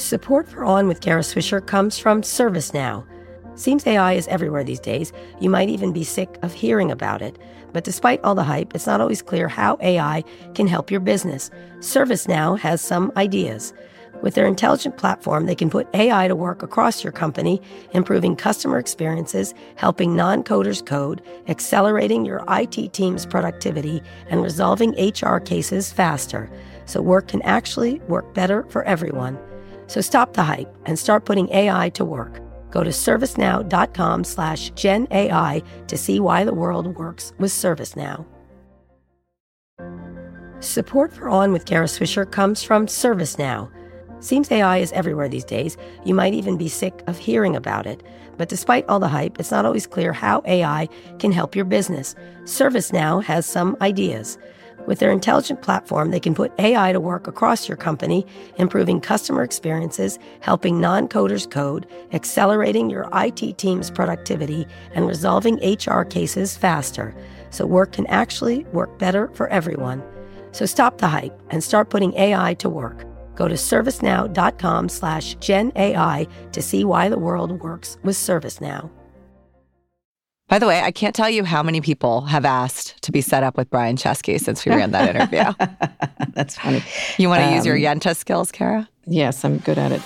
Support for On with Kara Swisher comes from ServiceNow. Seems AI is everywhere these days. You might even be sick of hearing about it. But despite all the hype, it's not always clear how AI can help your business. ServiceNow has some ideas. With their intelligent platform, they can put AI to work across your company, improving customer experiences, helping non coders code, accelerating your IT team's productivity, and resolving HR cases faster. So work can actually work better for everyone. So stop the hype and start putting AI to work. Go to servicenow.com slash GenAI to see why the world works with ServiceNow. Support for On with Kara Swisher comes from ServiceNow. Seems AI is everywhere these days. You might even be sick of hearing about it. But despite all the hype, it's not always clear how AI can help your business. ServiceNow has some ideas. With their intelligent platform, they can put AI to work across your company, improving customer experiences, helping non coders code, accelerating your IT team's productivity, and resolving HR cases faster. So work can actually work better for everyone. So stop the hype and start putting AI to work. Go to servicenow.com slash GenAI to see why the world works with ServiceNow. By the way, I can't tell you how many people have asked to be set up with Brian Chesky since we ran that interview. That's funny. You want to um, use your um, Yenta skills, Kara? Yes, I'm good at it.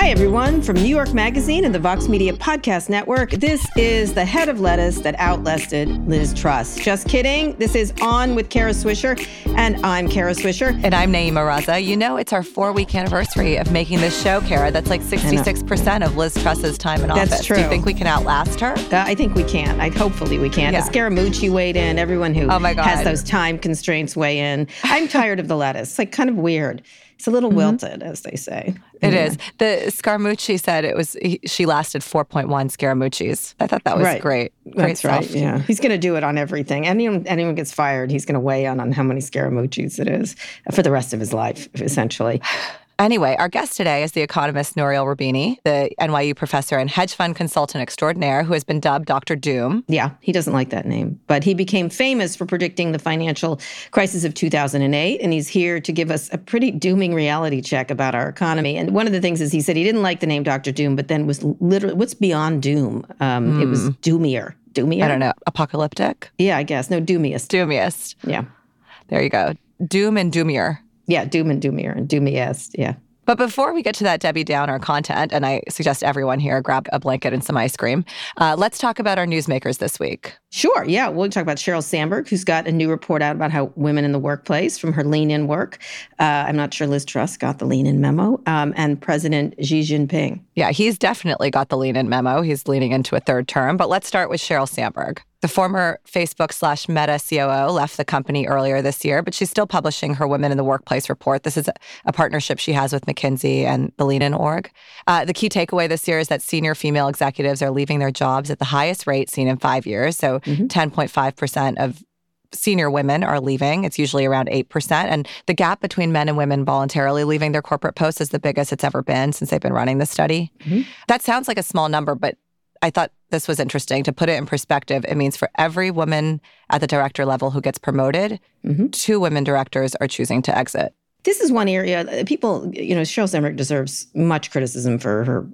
Hi, everyone, from New York Magazine and the Vox Media Podcast Network. This is the head of lettuce that outlasted Liz Truss. Just kidding. This is On with Kara Swisher, and I'm Kara Swisher. And I'm Nayeema Raza. You know, it's our four week anniversary of making this show, Kara. That's like 66% of Liz Truss's time in That's office. True. Do you think we can outlast her? Uh, I think we can. I hopefully we can. Yeah. Scaramucci weighed in. Everyone who oh my God. has those time constraints weigh in. I'm tired of the lettuce. It's like kind of weird. It's a little mm-hmm. wilted, as they say. It yeah. is. The Scaramucci said it was. He, she lasted 4.1 Scaramuccis. I thought that was right. great. Great That's stuff. right. Yeah, he's going to do it on everything. Anyone anyone gets fired, he's going to weigh in on how many Scaramuccis it is for the rest of his life, essentially. Anyway, our guest today is the economist Nouriel Roubini, the NYU professor and hedge fund consultant extraordinaire who has been dubbed Dr. Doom. Yeah, he doesn't like that name, but he became famous for predicting the financial crisis of 2008. And he's here to give us a pretty dooming reality check about our economy. And one of the things is he said he didn't like the name Dr. Doom, but then was literally, what's beyond doom? Um, mm. It was hmm. doomier. Doomier? I don't know. Apocalyptic? Yeah, I guess. No, doomiest. Doomiest. Yeah. There you go. Doom and doomier. Yeah, doom and doomier and doomiest. Yeah. But before we get to that Debbie Downer content, and I suggest everyone here grab a blanket and some ice cream, uh, let's talk about our newsmakers this week. Sure. Yeah. We'll talk about Sheryl Sandberg, who's got a new report out about how women in the workplace from her lean in work. Uh, I'm not sure Liz Truss got the lean in memo, um, and President Xi Jinping. Yeah, he's definitely got the lean in memo. He's leaning into a third term. But let's start with Sheryl Sandberg. The former Facebook slash Meta COO left the company earlier this year, but she's still publishing her Women in the Workplace report. This is a, partnership she has with McKinsey and the Lean In org. Uh, the key takeaway this year is that senior female executives are leaving their jobs at the highest rate seen in five years. So mm-hmm. 10.5% of senior women are leaving. It's usually around 8%. And the gap between men and women voluntarily leaving their corporate posts is the biggest it's ever been since they've been running the study. Mm-hmm. That sounds like a small number, but I thought this was interesting to put it in perspective. It means for every woman at the director level who gets promoted, mm-hmm. two women directors are choosing to exit. This is one area uh, people, you know, Sheryl Sandberg deserves much criticism for her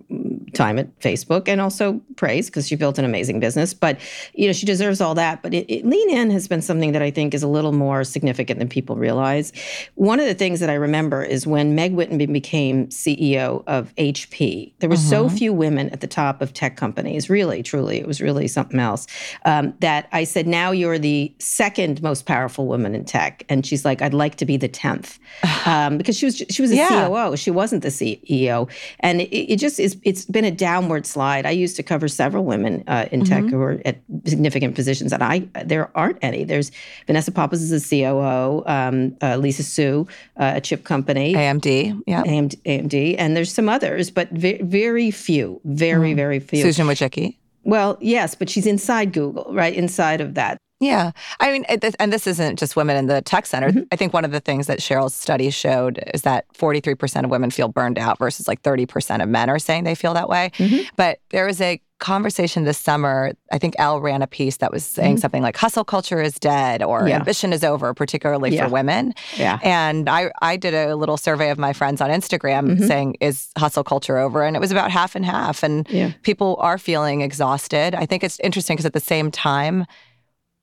time at Facebook and also praise because she built an amazing business. But, you know, she deserves all that. But it, it, Lean In has been something that I think is a little more significant than people realize. One of the things that I remember is when Meg Whitman became CEO of HP, there were uh-huh. so few women at the top of tech companies, really, truly, it was really something else, um, that I said, now you're the second most powerful woman in tech. And she's like, I'd like to be the 10th. Um, because she was she was a yeah. COO, she wasn't the CEO, and it, it just is. It's been a downward slide. I used to cover several women uh, in mm-hmm. tech who are at significant positions, and I there aren't any. There's Vanessa Pappas is a COO, um, uh, Lisa Su, uh, a chip company, AMD, yeah, AMD, AMD, and there's some others, but very, very few, very mm. very few. Susan Wojcicki. Well, yes, but she's inside Google, right? Inside of that. Yeah. I mean, and this isn't just women in the tech center. Mm-hmm. I think one of the things that Sheryl's study showed is that 43% of women feel burned out versus like 30% of men are saying they feel that way. Mhm. But there was a conversation this summer. I think Elle ran a piece that was saying Mhm. something like hustle culture is dead or Yeah. ambition is over, particularly Yeah. for women. Yeah. And I, I did a little survey of my friends on Instagram Mhm. saying, is hustle culture over? And it was about half and half. And Yeah. people are feeling exhausted. I think it's interesting because at the same time,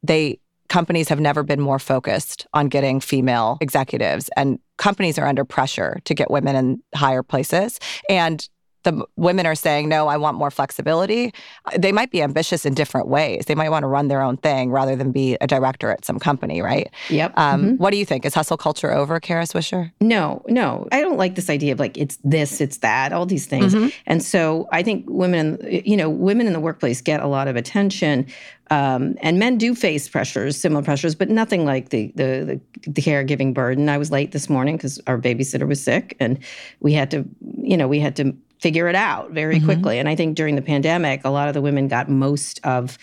they companies have never been more focused on getting female executives and companies are under pressure to get women in higher places. And the women are saying no i want more flexibility Uh, they might be ambitious in different ways they might want to run their own thing rather than be a director at some company right Yep. um, Mhm. what do you think is hustle culture over kara swisher No, no. I don't like this idea of like it's this, it's that, all these things. Mhm. And so I think women, you know, women in the workplace get a lot of attention, um, and men do face pressures, similar pressures, but nothing like the the the, the caregiving burden. I was late this morning because our babysitter was sick, and we had to, you know, we had to figure it out very Mhm. quickly. And I think during the pandemic, a lot of the women got most of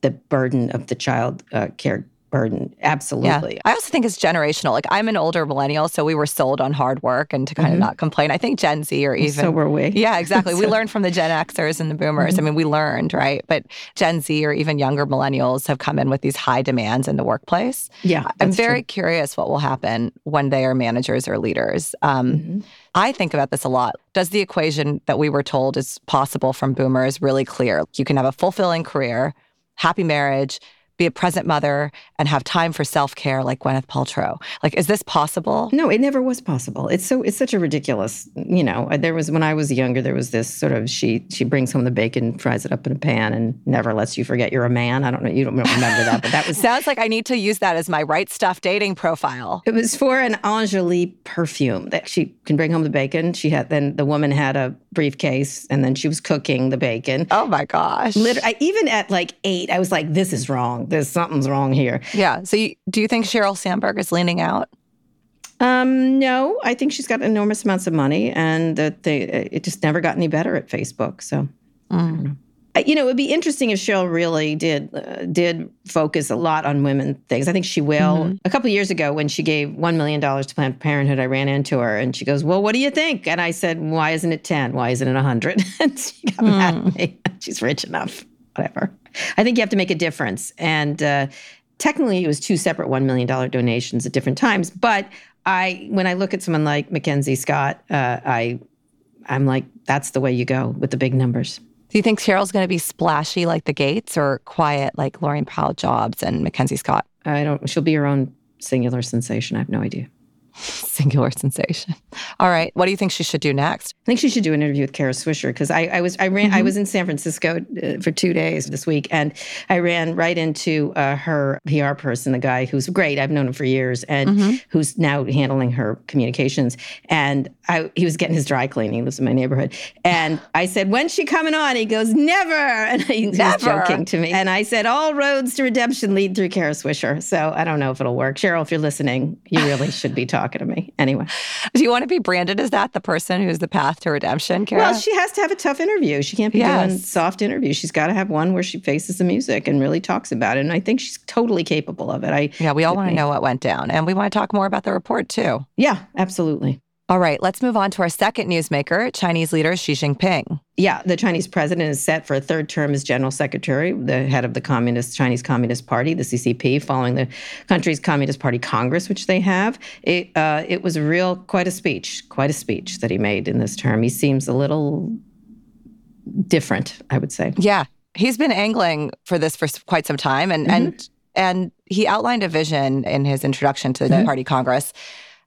the burden of the child uh, care burden. Absolutely. I also think it's generational. Like I'm an older millennial, so we were sold on hard work and to kind of Mhm. not complain. I think Gen Z or even so were we. Yeah, exactly. we learned from the Gen Xers and the boomers. I mean, we learned, right? But Gen Z or even younger millennials have come in with these high demands in the workplace. Yeah. I'm that's true. very curious what will happen when they are managers or leaders. Um, Mhm. I think about this a lot. Does the equation that we were told is possible from boomers really clear? You can have a fulfilling career, happy marriage, be a present mother, and have time for self care like Gwyneth Paltrow. Like, is this possible? No, it never was possible. It's so it's such a ridiculous, you know. There was when I was younger, there was this sort of she she brings home the bacon, fries it up in a pan, and never lets you forget you're a man. I don't know, you don't remember that, but that was Sounds like I need to use that as my right stuff dating profile. it was for an Enjoli perfume that she can bring home the bacon. She had then the woman had a briefcase, and then she was cooking the bacon. Oh my gosh. Literally, I, even at like eight, I was like, "This is wrong. There's something's wrong here." Yeah. So, you, do you think Sheryl Sandberg is leaning out? Um, no, I think she's got enormous amounts of money, and that they it just never got any better at Facebook. So, Mm. Uh, you know, it would be interesting if Sheryl really did uh, did focus a lot on women things. I think she will. Mhm. A couple of years ago, when she gave one million dollars to Planned Parenthood, I ran into her and she goes, "Well, what do you think?" And I said, "Why isn't it ten? Why isn't it a hundred? and she got mad at me. She's rich enough. Whatever. I think you have to make a difference. And uh, technically, it was two separate one million dollar donations at different times. But I, when I look at someone like Mackenzie Scott, uh, I, I'm like, that's the way you go with the big numbers. Do you think Sheryl's going to be splashy like the Gates or quiet like Laurene Powell Jobs and Mackenzie Scott? I don't. She'll be her own singular sensation. I have no idea. Singular sensation. All right. What do you think she should do next? I think she should do an interview with Kara Swisher because I, I was I ran I Mhm. was in San Francisco uh, for two days this week and I ran right into uh, her PR person, the guy who's great. I've known him for years and Mhm. who's now handling her communications. And I he was getting his dry cleaning. He lives in my neighborhood. And I said, "When's she coming on?" He goes, "Never." And he was joking to me. And I said, "All roads to redemption lead through Kara Swisher." So I don't know if it'll work. Sheryl, if you're listening, you really should be talking to me. Anyway. Do you want to be branded as that, the person who's the path to redemption, Kara? Well, she has to have a tough interview. She can't be doing soft interviews. She's got to have one where she faces the music and really talks about it. And I think she's totally capable of it. I yeah, we all want to know what went down. And we want to talk more about the report too. yeah, absolutely. All right, let's move on to our second newsmaker, Chinese leader Xi Jinping. Yeah, the Chinese president is set for a third term as general secretary, the head of the Communist Chinese Communist Party, the CCP, following the country's Communist Party Congress, which they have. It uh, it was a real quite a speech, quite a speech that he made in this term. He seems a little different, I would say. Yeah, he's been angling for this for quite some time, and and and he outlined a vision in his introduction to the Mhm. party congress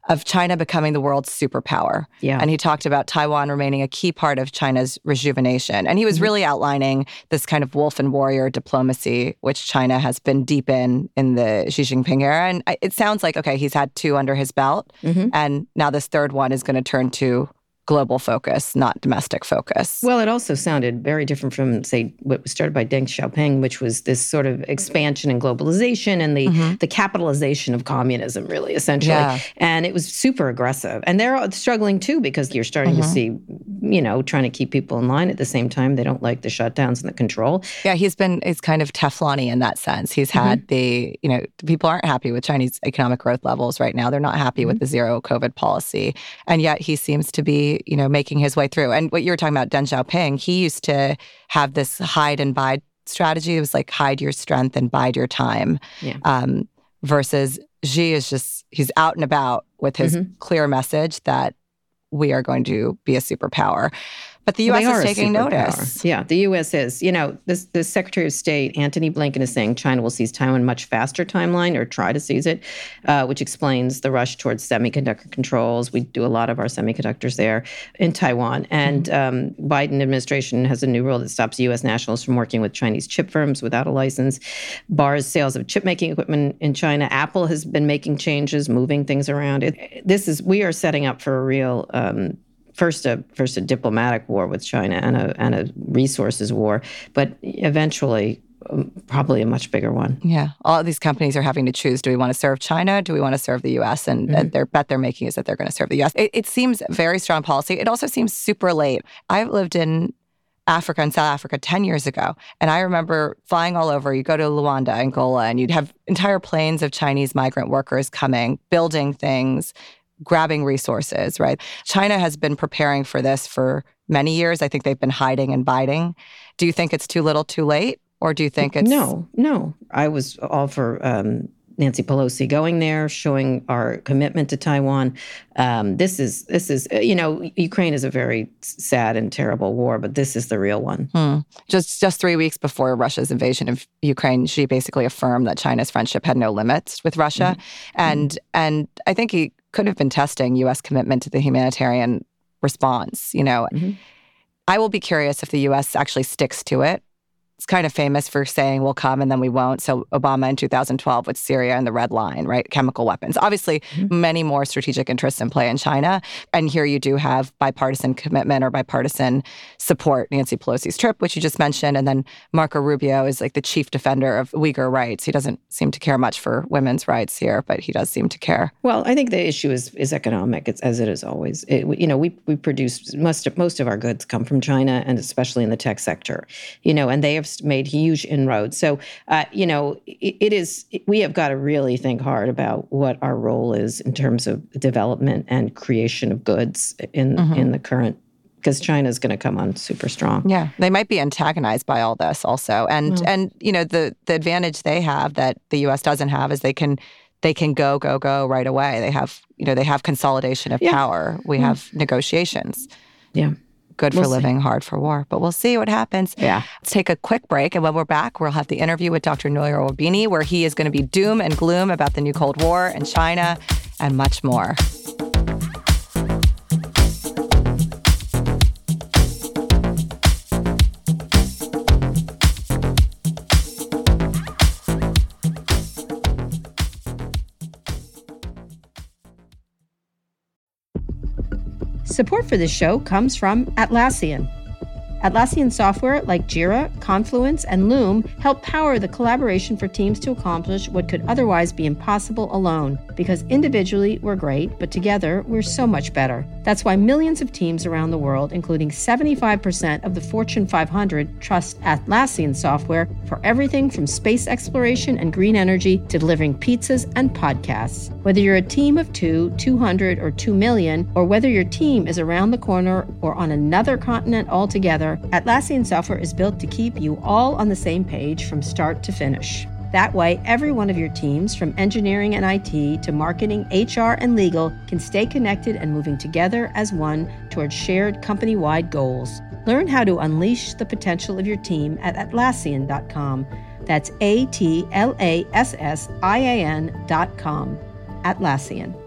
of China becoming the world's superpower. Yeah. And he talked about Taiwan remaining a key part of China's rejuvenation. And he was Mhm. really outlining this kind of wolf and warrior diplomacy, which China has been deep in in the Xi Jinping era. And it sounds like, okay, he's had two under his belt. Mhm. And now this third one is going to turn to global focus, not domestic focus. Well, it also sounded very different from, say, what was started by Deng Xiaoping, which was this sort of expansion and globalization and the mm-hmm. the capitalization of communism, really, essentially. Yeah. And it was super aggressive. And they're struggling too because you're starting mm-hmm. to see, you know, trying to keep people in line at the same time. They don't like the shutdowns and the control. Yeah, he's been he's kind of Teflon in that sense. He's had mm-hmm. the, you know, people aren't happy with Chinese economic growth levels right now. They're not happy with mm-hmm. the zero COVID policy. And yet he seems to be you know, making his way through. And what you were talking about, Deng Xiaoping, he used to have this hide and bide strategy. It was like hide your strength and bide your time. Yeah. Um, versus Xi is just, he's out and about with his mm-hmm. clear message that we are going to be a superpower. But the U.S. Well, is taking notice. Yeah, the U.S. is. You know, this the Secretary of State Antony Blinken is saying China will seize Taiwan much faster timeline or try to seize it, uh, which explains the rush towards semiconductor controls. We do a lot of our semiconductors there in Taiwan, and mm-hmm. um, Biden administration has a new rule that stops U.S. nationals from working with Chinese chip firms without a license, bars sales of chip making equipment in China. Apple has been making changes, moving things around. It, this is we are setting up for a real. Um, first a first a diplomatic war with China and a and a resources war, but eventually um, probably a much bigger one. Yeah, all of these companies are having to choose: do we want to serve China? Do we want to serve the U.S.? And mm-hmm. their bet they're making is that they're going to serve the U.S. It, it seems very strong policy. It also seems super late. I've lived in Africa and South Africa 10 years ago. And I remember flying all over. You go to Luanda, Angola, and you'd have entire planes of Chinese migrant workers coming, building things, grabbing resources, right? China has been preparing for this for many years. I think they've been hiding and biding. Do you think it's too little, too late? Or do you think it's. No, no. I was all for um, Nancy Pelosi going there, showing our commitment to Taiwan. Um, this is this is you know Ukraine is a very sad and terrible war, but this is the real one. Hmm. Just just three weeks before Russia's invasion of Ukraine, she basically affirmed that China's friendship had no limits with Russia, mm-hmm. and mm-hmm. and I think he could have been testing U.S. commitment to the humanitarian response. You know, mm-hmm. I will be curious if the U.S. actually sticks to it it's kind of famous for saying we'll come and then we won't. So Obama in 2012 with Syria and the red line, right? Chemical weapons. Obviously, mm-hmm. many more strategic interests in play in China. And here you do have bipartisan commitment or bipartisan support. Nancy Pelosi's trip, which you just mentioned, and then Marco Rubio is like the chief defender of Uyghur rights. He doesn't seem to care much for women's rights here, but he does seem to care. Well, I think the issue is is economic. It's as it is always. It, you know, we we produce most of, most of our goods come from China, and especially in the tech sector. You know, and they have have made huge inroads. So, uh, you know, it, it is, we have got to really think hard about what our role is in terms of development and creation of goods in, mm-hmm. in the current because China is going to come on super strong. Yeah, they might be antagonized by all this also, and mm. and you know the the advantage they have that the U.S. doesn't have is they can they can go go go right away. They have you know they have consolidation of yeah. power. We mm. have negotiations. Yeah good we'll for living, hard for war. But we'll see what happens. Yeah. Let's take a quick break. And when we're back, we'll have the interview with Dr. Nour Roubini, where he is going to be doom and gloom about the new Cold War and China and much more. Support for this show comes from Atlassian. Atlassian software like Jira, Confluence, and Loom help power the collaboration for teams to accomplish what could otherwise be impossible alone. Because individually, we're great, but together, we're so much better. That's why millions of teams around the world, including 75% of the Fortune 500, trust Atlassian software for everything from space exploration and green energy to delivering pizzas and podcasts. Whether you're a team of two, 200, or 2 million, or whether your team is around the corner or on another continent altogether, Atlassian software is built to keep you all on the same page from start to finish. That way, every one of your teams, from engineering and IT to marketing, HR, and legal, can stay connected and moving together as one towards shared company wide goals. Learn how to unleash the potential of your team at Atlassian.com. That's A T L A S S I A N.com. Atlassian.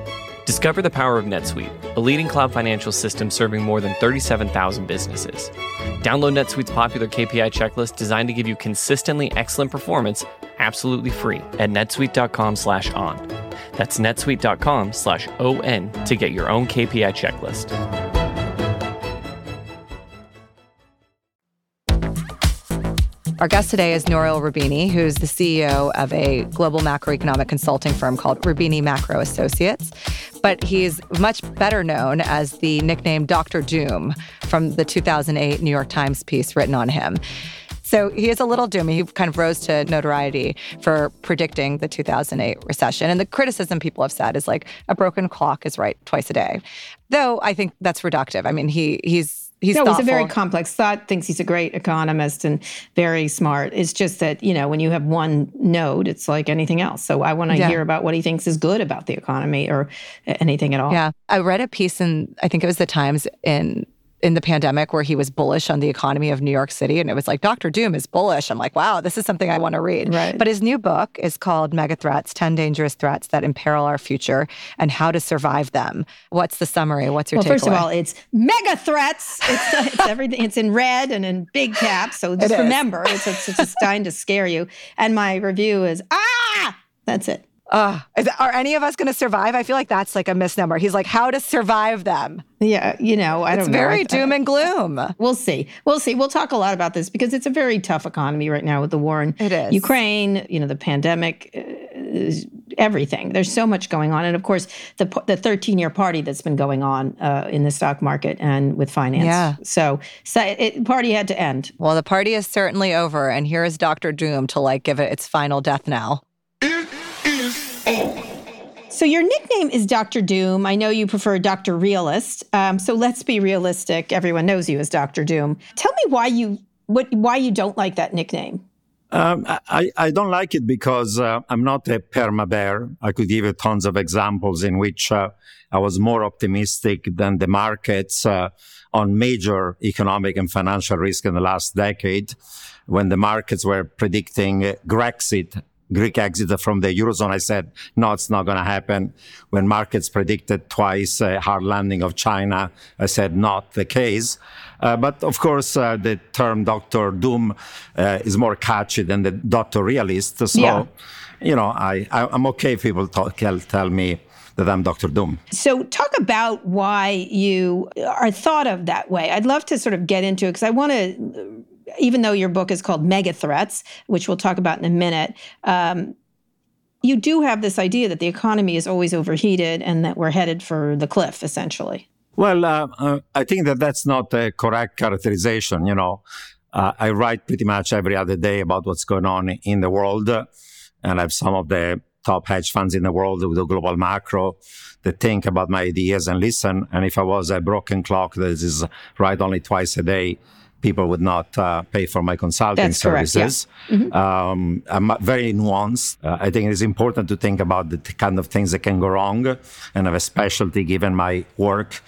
Discover the power of NetSuite, a leading cloud financial system serving more than 37,000 businesses. Download NetSuite's popular KPI checklist designed to give you consistently excellent performance absolutely free at netsuite.com/on. That's netsuite.com slash ON to get your own KPI checklist. Our guest today is Nouriel Roubini, who's the CEO of a global macroeconomic consulting firm called Roubini Macro Associates. But he's much better known as the nickname Dr. Doom from the 2008 New York Times piece written on him. So he is a little doomy. He kind of rose to notoriety for predicting the 2008 recession. And the criticism people have said is like a broken clock is right twice a day. Though I think that's reductive. I mean, he he's he's no, thoughtful. he's a very complex thought. Thinks he's a great economist and very smart. It's just that you know when you have one node, it's like anything else. So I want to Yeah. hear about what he thinks is good about the economy or anything at all. Yeah. I read a piece in I think it was the Times in in the pandemic where he was bullish on the economy of New York City and it was like Dr. Doom is bullish. I'm like, wow, this is something I want to read. Right. But his new book is called Mega Threats: 10 Dangerous Threats That Imperil Our Future and How to Survive Them. What's the summary? What's your Well, first of all, it's mega threats. It's, it's everything. It's in red and in big caps. So just is. remember, it's, it's, it's designed to scare you. And my review is ah. That's it. Ugh. Is- are any of us going to survive? I feel like that's like a misnomer. He's like, how to survive them. Yeah, you know, I It's don't know. very doom and gloom. We'll see. We'll see. We'll talk a lot about this because it's a very tough economy right now with the war in It is. Ukraine, you know, the pandemic, uh, everything. There's so much going on. And of course, the the 13 year party that's been going on uh, in the stock market and with finance. Yeah. So, so it, party had to end. Well, the party is certainly over, and here is Dr. Doom to like give it its final death knell. So your nickname is Dr. Doom. I know you prefer Dr. Realist. Um, so let's be realistic. Everyone knows you as Dr. Doom. Tell me why you what why you don't like that nickname. Um, I, I don't like it because uh, I'm not a perma bear. I could give you tons of examples in which uh, I was more optimistic than the markets uh, on major economic and financial risk in the last decade when the markets were predicting Grexit. Greek exit from the Eurozone. I said, no, it's not going to happen. When markets predicted twice a hard landing of China, I said, not the case. Uh, but of course, uh, the term Dr. Doom uh, is more catchy than the Dr. Realist. So, Yeah. you know, I, I, I'm okay if people talk, tell, tell me that I'm Dr. Doom. So talk about why you are thought of that way. I'd love to sort of get into it because I want to even though your book is called Mega Threats, which we'll talk about in a minute, um, you do have this idea that the economy is always overheated and that we're headed for the cliff, essentially. Well, uh, uh, I think that that's not a correct characterization. You know, uh, I write pretty much every other day about what's going on in the world, and I have some of the top hedge funds in the world with the global macro that think about my ideas and listen. And if I was a broken clock that is right only twice a day, people would not uh, pay for my consulting That's correct, yeah. services. Um, I'm very nuanced. Uh, I think it is important to think about the t- kind of things that can go wrong and have a specialty given my work.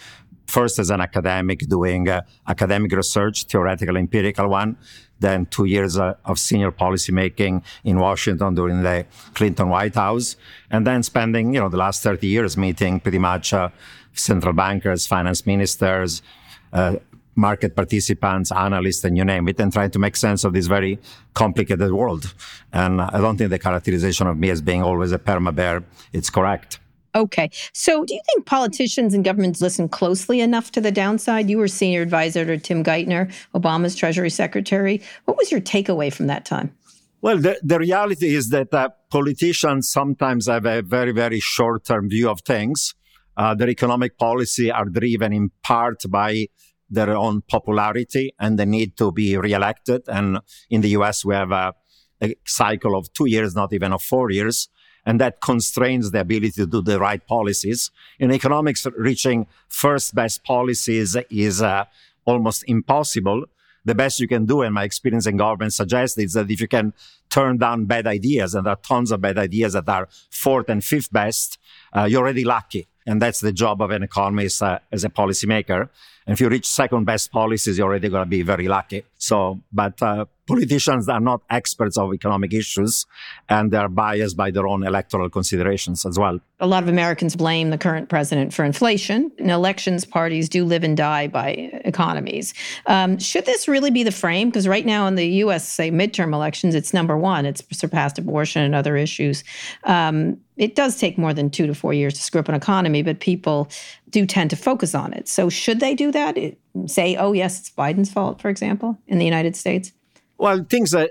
First, as an academic, doing uh, academic research, theoretical, empirical one. Then two years uh, of senior policymaking in Washington during the Clinton White House, and then spending, you know, the last 30 years meeting pretty much uh, central bankers, finance ministers, uh, market participants, analysts, and you name it, and trying to make sense of this very complicated world. And I don't think the characterization of me as being always a perma bear it's correct. Okay. So, do you think politicians and governments listen closely enough to the downside? You were senior advisor to Tim Geithner, Obama's Treasury Secretary. What was your takeaway from that time? Well, the, the reality is that uh, politicians sometimes have a very, very short term view of things. Uh, their economic policy are driven in part by their own popularity and the need to be reelected. And in the US, we have a, a cycle of two years, not even of four years and that constrains the ability to do the right policies. In economics, reaching first best policies is uh, almost impossible. The best you can do, and my experience in government suggests, is that if you can turn down bad ideas, and there are tons of bad ideas that are fourth and fifth best, uh, you're already lucky. And that's the job of an economist uh, as a policymaker. And if you reach second best policies, you're already going to be very lucky. So, but uh, politicians are not experts of economic issues and they're biased by their own electoral considerations as well. A lot of Americans blame the current president for inflation. In elections, parties do live and die by economies. Um, should this really be the frame? Because right now in the U.S., say midterm elections, it's number one. It's surpassed abortion and other issues. Um, it does take more than two to four years to screw up an economy, but people do tend to focus on it. So should they do that? It, say, oh, yes, it's Biden's fault, for example, in the United States? Well, things uh,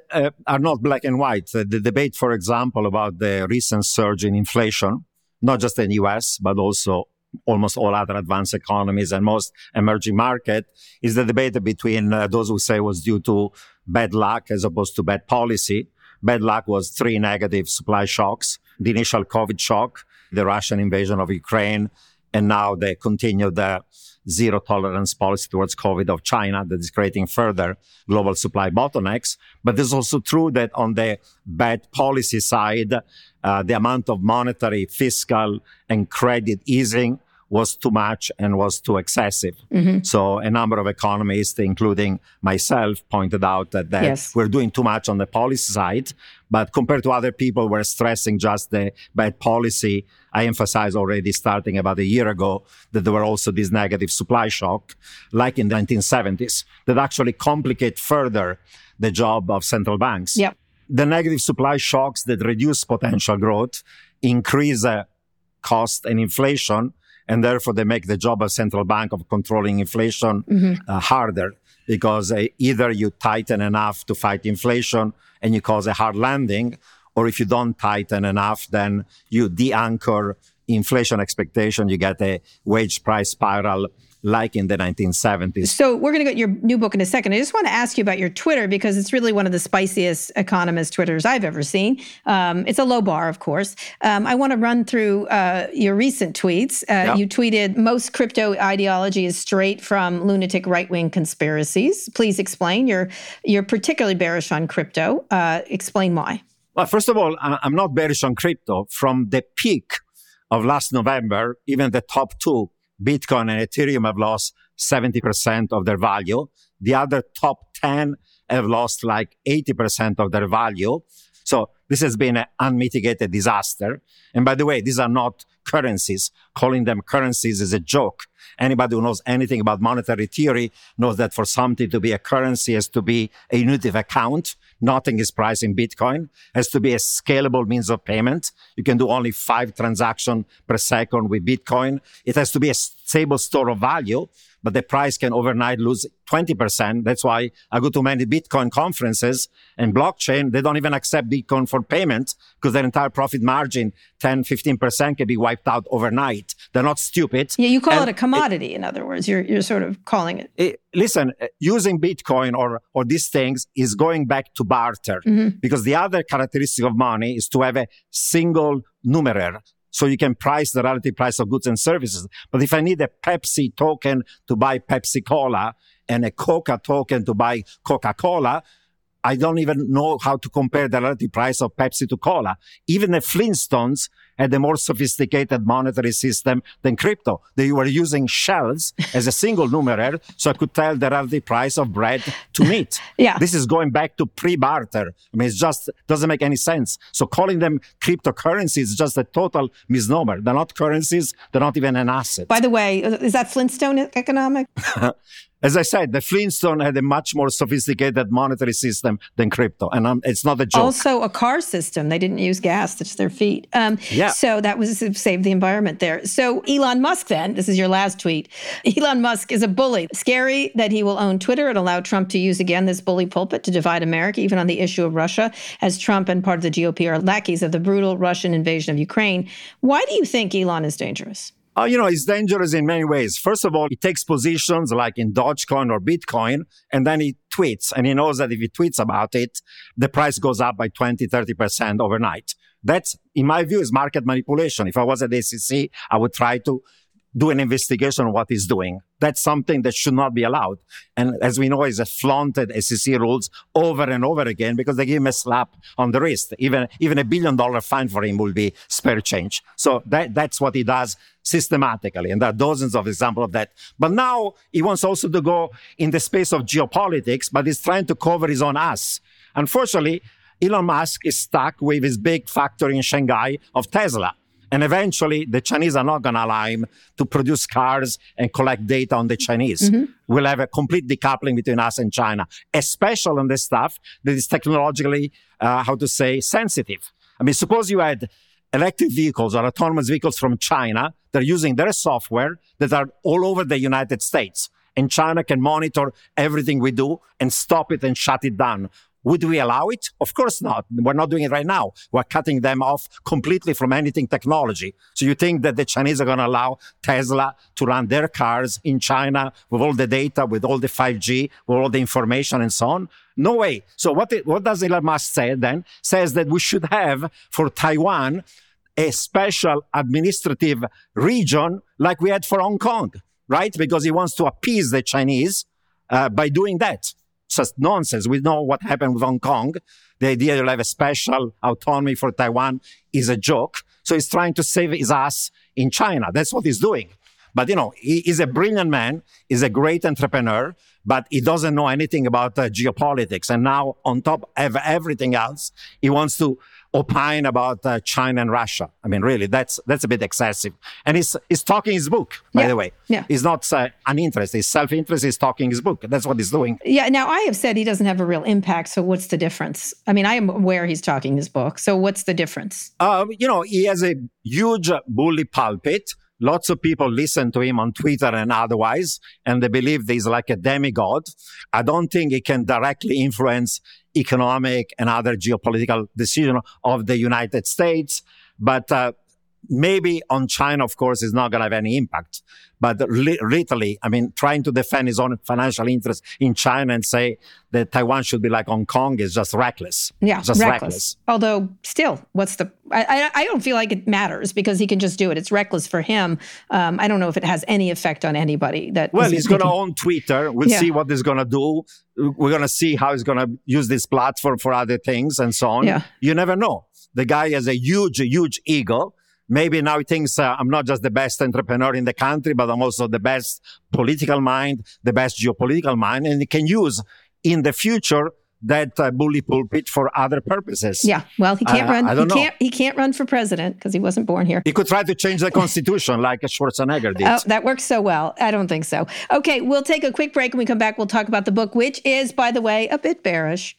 are not black and white. The debate, for example, about the recent surge in inflation, not just in the US, but also almost all other advanced economies and most emerging market is the debate between uh, those who say it was due to bad luck as opposed to bad policy. Bad luck was three negative supply shocks. The initial COVID shock, the Russian invasion of Ukraine, and now they continue uh, zero tolerance policy towards COVID of China that is creating further global supply bottlenecks. But it's also true that on the bad policy side, uh, the amount of monetary, fiscal, and credit easing was too much and was too excessive. Mm-hmm. So a number of economists, including myself, pointed out that, that yes. we're doing too much on the policy side. But compared to other people, we're stressing just the bad policy. I emphasized already starting about a year ago that there were also these negative supply shock, like in the 1970s, that actually complicate further the job of central banks. Yep. The negative supply shocks that reduce potential growth, increase uh, cost and inflation, and therefore they make the job of central bank of controlling inflation mm-hmm. uh, harder because uh, either you tighten enough to fight inflation and you cause a hard landing, or if you don't tighten enough, then you de-anchor inflation expectation, you get a wage price spiral like in the 1970s. So we're going to get your new book in a second. I just want to ask you about your Twitter because it's really one of the spiciest economist Twitters I've ever seen. Um, it's a low bar, of course. Um, I want to run through uh, your recent tweets. Uh, You tweeted, most crypto ideology is straight from lunatic right-wing conspiracies. Please explain. You're, you're particularly bearish on crypto. Uh, explain why. Well, first of all, I'm not bearish on crypto. From the peak of last November, even the top two Bitcoin and Ethereum have lost 70% of their value. The other top 10 have lost like 80% of their value. So this has been an unmitigated disaster. And by the way, these are not currencies. Calling them currencies is a joke. Anybody who knows anything about monetary theory knows that for something to be a currency has to be a unit of account. Nothing is priced in Bitcoin. It has to be a scalable means of payment. You can do only five transactions per second with Bitcoin. It has to be a stable store of value but the price can overnight lose 20%. That's why I go to many Bitcoin conferences and blockchain. They don't even accept Bitcoin for payment because their entire profit margin, 10, 15% can be wiped out overnight. They're not stupid. Yeah, you call and it a commodity, it, in other words. You're, you're sort of calling it. it listen, uh, using Bitcoin or, or these things is going back to barter mm-hmm. because the other characteristic of money is to have a single numeraire so you can price the relative price of goods and services. But if I need a Pepsi token to buy Pepsi Cola and a Coca token to buy Coca Cola, I don't even know how to compare the relative price of Pepsi to cola. Even the Flintstones had a more sophisticated monetary system than crypto. They were using shells as a single numeraire, so I could tell the relative price of bread to meat. yeah. This is going back to pre-barter. I mean, it just doesn't make any sense. So calling them cryptocurrencies is just a total misnomer. They're not currencies. They're not even an asset. By the way, is that Flintstone economic? As I said, the Flintstone had a much more sophisticated monetary system than crypto, and um, it's not a joke. Also, a car system. They didn't use gas; it's their feet. Um, yeah. So that was saved the environment there. So Elon Musk, then this is your last tweet. Elon Musk is a bully. Scary that he will own Twitter and allow Trump to use again this bully pulpit to divide America, even on the issue of Russia, as Trump and part of the GOP are lackeys of the brutal Russian invasion of Ukraine. Why do you think Elon is dangerous? Oh, you know, it's dangerous in many ways. First of all, he takes positions like in Dogecoin or Bitcoin, and then he tweets, and he knows that if he tweets about it, the price goes up by 20, 30% overnight. That's, in my view, is market manipulation. If I was at the SEC, I would try to do an investigation on what he's doing. That's something that should not be allowed. And as we know, he's flaunted SEC rules over and over again because they give him a slap on the wrist. Even, even a billion dollar fine for him will be spare change. So that, that's what he does systematically. And there are dozens of examples of that. But now he wants also to go in the space of geopolitics, but he's trying to cover his own ass. Unfortunately, Elon Musk is stuck with his big factory in Shanghai of Tesla. And eventually, the Chinese are not going to allow him to produce cars and collect data on the Chinese. Mm-hmm. We'll have a complete decoupling between us and China, especially on the stuff that is technologically, uh, how to say, sensitive. I mean, suppose you had electric vehicles or autonomous vehicles from China that are using their software that are all over the United States. And China can monitor everything we do and stop it and shut it down. Would we allow it? Of course not. We're not doing it right now. We're cutting them off completely from anything technology. So you think that the Chinese are going to allow Tesla to run their cars in China with all the data, with all the 5G, with all the information and so on? No way. So what, it, what does Elon Musk say then? Says that we should have for Taiwan a special administrative region like we had for Hong Kong, right? Because he wants to appease the Chinese uh, by doing that just nonsense. We know what happened with Hong Kong. The idea you'll have a special autonomy for Taiwan is a joke. So he's trying to save his ass in China. That's what he's doing. But you know, he is a brilliant man. He's a great entrepreneur, but he doesn't know anything about uh, geopolitics. And now, on top of everything else, he wants to opine about uh, China and Russia. I mean, really, that's that's a bit excessive. And he's he's talking his book, by yeah. the way. Yeah. He's not uh, uninterested. He's self-interest. He's talking his book. That's what he's doing. Yeah. Now, I have said he doesn't have a real impact. So, what's the difference? I mean, I am aware he's talking his book. So, what's the difference? Uh, you know, he has a huge bully pulpit. Lots of people listen to him on Twitter and otherwise, and they believe he's like a demigod. I don't think he can directly influence economic and other geopolitical decisions of the United States. But uh, maybe on China, of course, is not going to have any impact. But li- literally, I mean, trying to defend his own financial interests in China and say that Taiwan should be like Hong Kong is just reckless. Yeah, just reckless. reckless. Although, still, what's the? I, I, I don't feel like it matters because he can just do it. It's reckless for him. Um, I don't know if it has any effect on anybody. That well, he's going to own Twitter. We'll yeah. see what he's going to do. We're going to see how he's going to use this platform for other things and so on. Yeah. You never know. The guy has a huge, huge ego maybe now he thinks uh, I'm not just the best entrepreneur in the country, but I'm also the best political mind, the best geopolitical mind, and he can use in the future that uh, bully pulpit for other purposes. Yeah, well, he can't uh, run. I don't he know. can't. He can't run for president because he wasn't born here. He could try to change the constitution like Schwarzenegger did. Oh, that works so well. I don't think so. Okay, we'll take a quick break. and we come back, we'll talk about the book, which is, by the way, a bit bearish.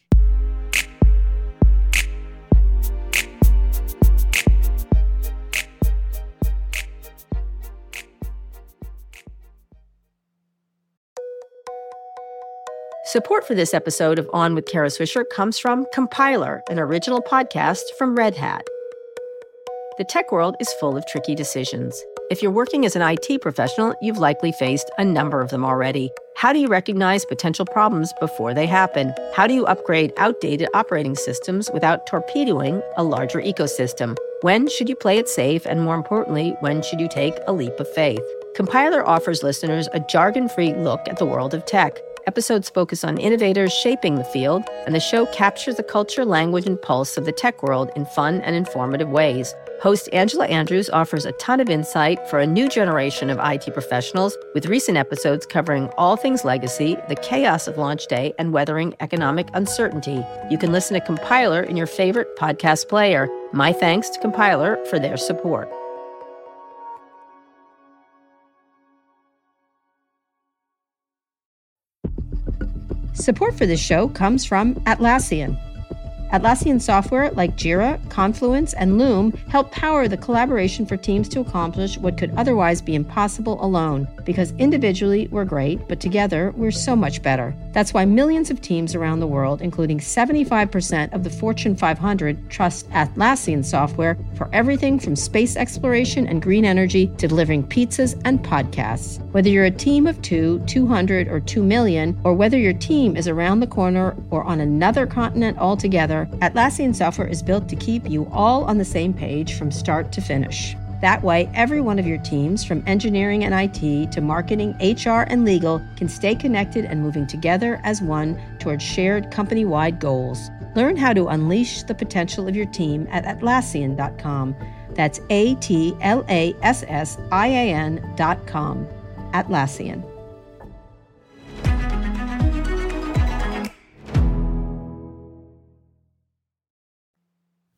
Support for this episode of On with Kara Swisher comes from Compiler, an original podcast from Red Hat. The tech world is full of tricky decisions. If you're working as an IT professional, you've likely faced a number of them already. How do you recognize potential problems before they happen? How do you upgrade outdated operating systems without torpedoing a larger ecosystem? When should you play it safe? And more importantly, when should you take a leap of faith? Compiler offers listeners a jargon free look at the world of tech. Episodes focus on innovators shaping the field, and the show captures the culture, language, and pulse of the tech world in fun and informative ways. Host Angela Andrews offers a ton of insight for a new generation of IT professionals, with recent episodes covering all things legacy, the chaos of launch day, and weathering economic uncertainty. You can listen to Compiler in your favorite podcast player. My thanks to Compiler for their support. Support for this show comes from Atlassian. Atlassian software like Jira, Confluence, and Loom help power the collaboration for teams to accomplish what could otherwise be impossible alone. Because individually, we're great, but together, we're so much better. That's why millions of teams around the world, including 75% of the Fortune 500, trust Atlassian software for everything from space exploration and green energy to delivering pizzas and podcasts. Whether you're a team of two, 200, or 2 million, or whether your team is around the corner or on another continent altogether, Atlassian software is built to keep you all on the same page from start to finish. That way, every one of your teams, from engineering and IT to marketing, HR, and legal, can stay connected and moving together as one towards shared company wide goals. Learn how to unleash the potential of your team at Atlassian.com. That's A T L A S S I A N.com. Atlassian.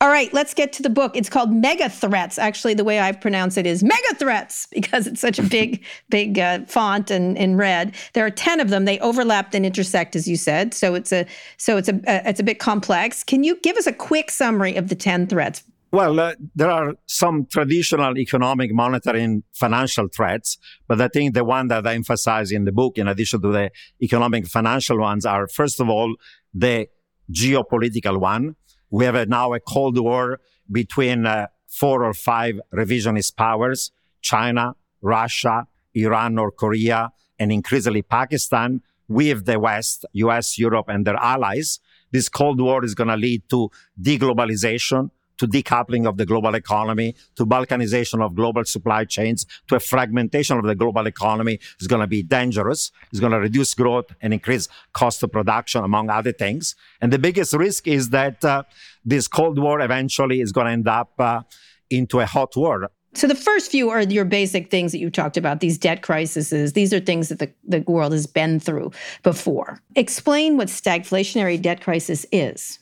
All right, let's get to the book. It's called Mega Threats. Actually, the way I pronounce it is Mega Threats because it's such a big, big uh, font and in red. There are ten of them. They overlap and intersect, as you said. So it's a so it's a uh, it's a bit complex. Can you give us a quick summary of the ten threats? Well, uh, there are some traditional economic, monetary, and financial threats, but I think the one that I emphasize in the book, in addition to the economic, financial ones, are first of all the geopolitical one we have a, now a Cold War between uh, four or five revisionist powers, China, Russia, Iran or Korea, and increasingly Pakistan with the West, US, Europe, and their allies. This Cold War is going to lead to deglobalization, to decoupling of the global economy, to balkanization of global supply chains, to a fragmentation of the global economy is going to be dangerous. It's going to reduce growth and increase cost of production, among other things. And the biggest risk is that uh, this Cold War eventually is going to end up uh, into a hot war. So the first few are your basic things that you talked about, these debt crises. These are things that the, the world has been through before. Explain what stagflationary debt crisis is.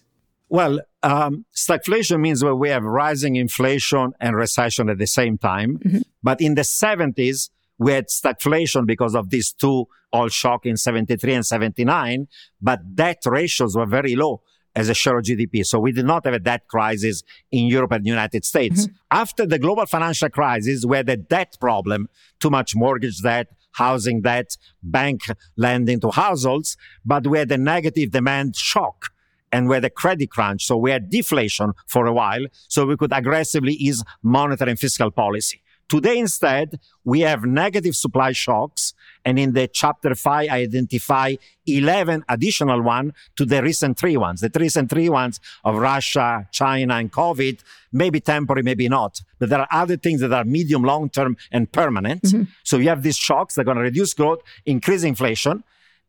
Well, um, stagflation means that we have rising inflation and recession at the same time. Mm-hmm. But in the 70s, we had stagflation because of these two oil shock in 73 and 79, but debt ratios were very low as a share of GDP. So we did not have a debt crisis in Europe and the United States. Mm-hmm. After the global financial crisis, we had a debt problem, too much mortgage debt, housing debt, bank lending to households, but we had a negative demand shock and we had a credit crunch. So we had deflation for a while. So we could aggressively ease monetary and fiscal policy. Today, instead, we have negative supply shocks. And in the chapter five, I identify 11 additional one to the recent three ones. The recent three ones of Russia, China, and COVID maybe temporary, maybe not. But there are other things that are medium, long term, and permanent. Mm-hmm. So you have these shocks that are going to reduce growth, increase inflation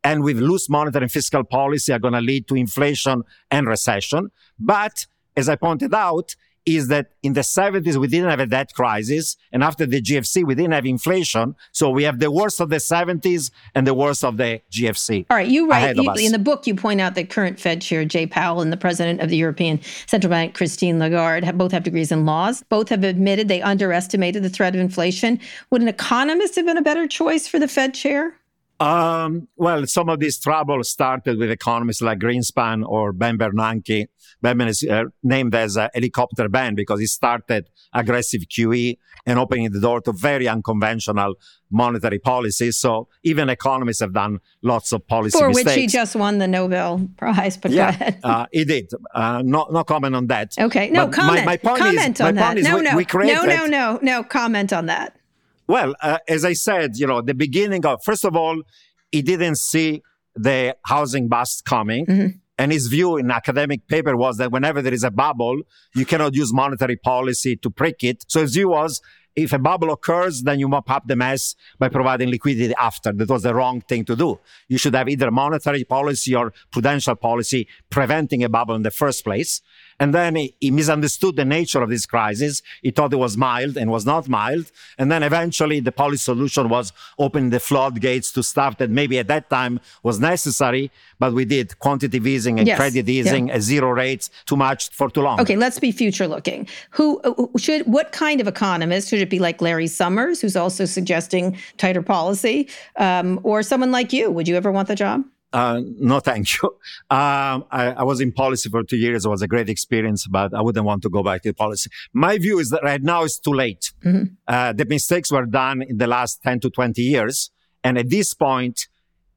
and with loose monetary and fiscal policy are going to lead to inflation and recession. But as I pointed out, is that in the 70s we didn't have a debt crisis and after the GFC we didn't have inflation so we have the worst of the 70s and the worst of the GFC. All right, you write you, in the book you point out that current Fed chair Jay Powell and the president of the European Central Bank Christine Lagarde have, both have degrees in laws. Both have admitted they underestimated the threat of inflation. Would an economist have been a better choice for the Fed chair? Um, well, some of this trouble started with economists like Greenspan or Ben Bernanke. Ben is uh, named as a helicopter Ben because he started aggressive QE and opening the door to very unconventional monetary policies. So even economists have done lots of policy For mistakes. which he just won the Nobel Prize. But yeah, uh, he did. Uh, no, no comment on that. Okay, no but comment. My, my point comment is, on my that. point is no, we, no, we no, no, no, no. Comment on that. Well, uh, as I said, you know, the beginning of, first of all, he didn't see the housing bust coming. Mm-hmm. And his view in academic paper was that whenever there is a bubble, you cannot use monetary policy to prick it. So his view was if a bubble occurs, then you mop up the mess by providing liquidity after. That was the wrong thing to do. You should have either monetary policy or prudential policy preventing a bubble in the first place. And then he, he, misunderstood the nature of this crisis. He thought it was mild and was not mild. And then eventually the policy solution was opening the floodgates to stuff that maybe at that time was necessary, but we did quantitative easing and yes. credit easing yeah. at zero rates too much for too long. Okay, let's be future looking. Who should, what kind of economist should it be like Larry Summers, who's also suggesting tighter policy, um, or someone like you? Would you ever want the job? Uh, no, thank you. Um, I, I, was in policy for two years. It was a great experience, but I wouldn't want to go back to policy. My view is that right now it's too late. Mm-hmm. Uh, the mistakes were done in the last 10 to 20 years. And at this point,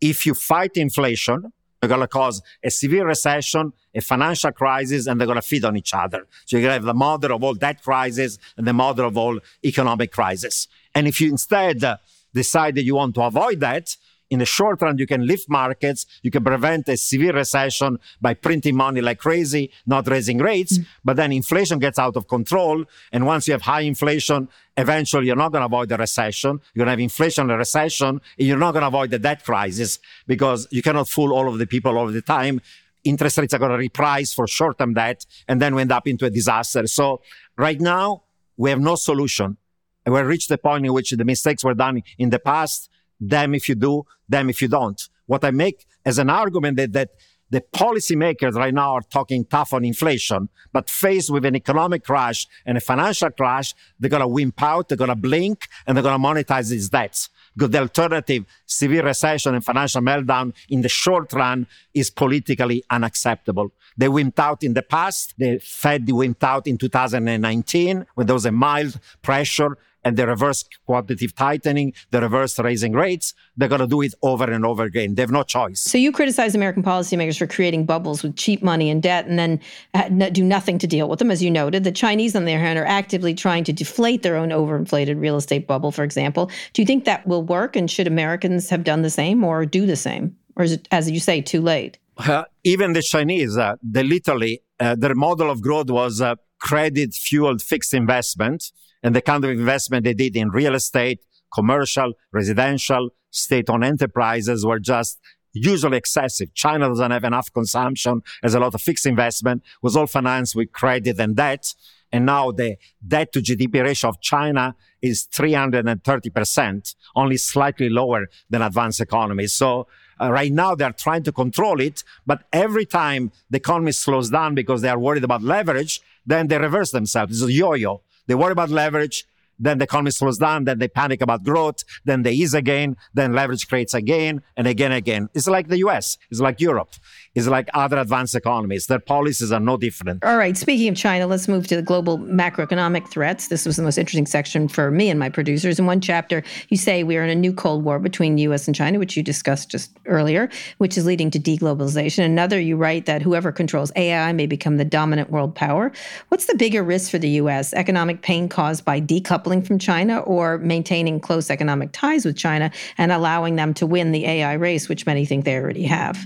if you fight inflation, they're going to cause a severe recession, a financial crisis, and they're going to feed on each other. So you're going to have the mother of all debt crises and the mother of all economic crises. And if you instead uh, decide that you want to avoid that, in the short run, you can lift markets. You can prevent a severe recession by printing money like crazy, not raising rates. Mm. But then inflation gets out of control. And once you have high inflation, eventually you're not going to avoid the recession. You're going to have inflation and recession. And you're not going to avoid the debt crisis because you cannot fool all of the people all of the time. Interest rates are going to reprice for short-term debt. And then we end up into a disaster. So right now, we have no solution. And we've reached the point in which the mistakes were done in the past them if you do, them if you don't. What I make as an argument that, that the policymakers right now are talking tough on inflation, but faced with an economic crash and a financial crash, they're going to wimp out, they're going to blink, and they're going to monetize these debts. Because the alternative, severe recession and financial meltdown in the short run is politically unacceptable. They wimped out in the past. The Fed wimped out in 2019 when there was a mild pressure and the reverse quantitative tightening, the reverse raising rates, they're going to do it over and over again. They have no choice. So you criticize American policymakers for creating bubbles with cheap money and debt and then uh, do nothing to deal with them, as you noted. The Chinese, on the other hand, are actively trying to deflate their own overinflated real estate bubble, for example. Do you think that will work? And should Americans have done the same or do the same? Or is it, as you say, too late? Uh, even the Chinese, uh, they literally, uh, their model of growth was uh, credit fueled fixed investment and the kind of investment they did in real estate, commercial, residential, state-owned enterprises were just usually excessive. China doesn't have enough consumption, has a lot of fixed investment, was all financed with credit and debt. And now the debt to GDP ratio of China is 330%, only slightly lower than advanced economies. So uh, right now they're trying to control it, but every time the economy slows down because they are worried about leverage, then they reverse themselves. It's a yo-yo. They worry about leverage. Then the economy slows down. Then they panic about growth. Then they ease again. Then leverage creates again and again and again. It's like the US. It's like Europe is like other advanced economies. Their policies are no different. All right. Speaking of China, let's move to the global macroeconomic threats. This was the most interesting section for me and my producers. In one chapter, you say we are in a new Cold War between the U.S. and China, which you discussed just earlier, which is leading to deglobalization. Another, you write that whoever controls AI may become the dominant world power. What's the bigger risk for the U.S.? Economic pain caused by decoupling from China or maintaining close economic ties with China and allowing them to win the AI race, which many think they already have?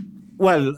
Well,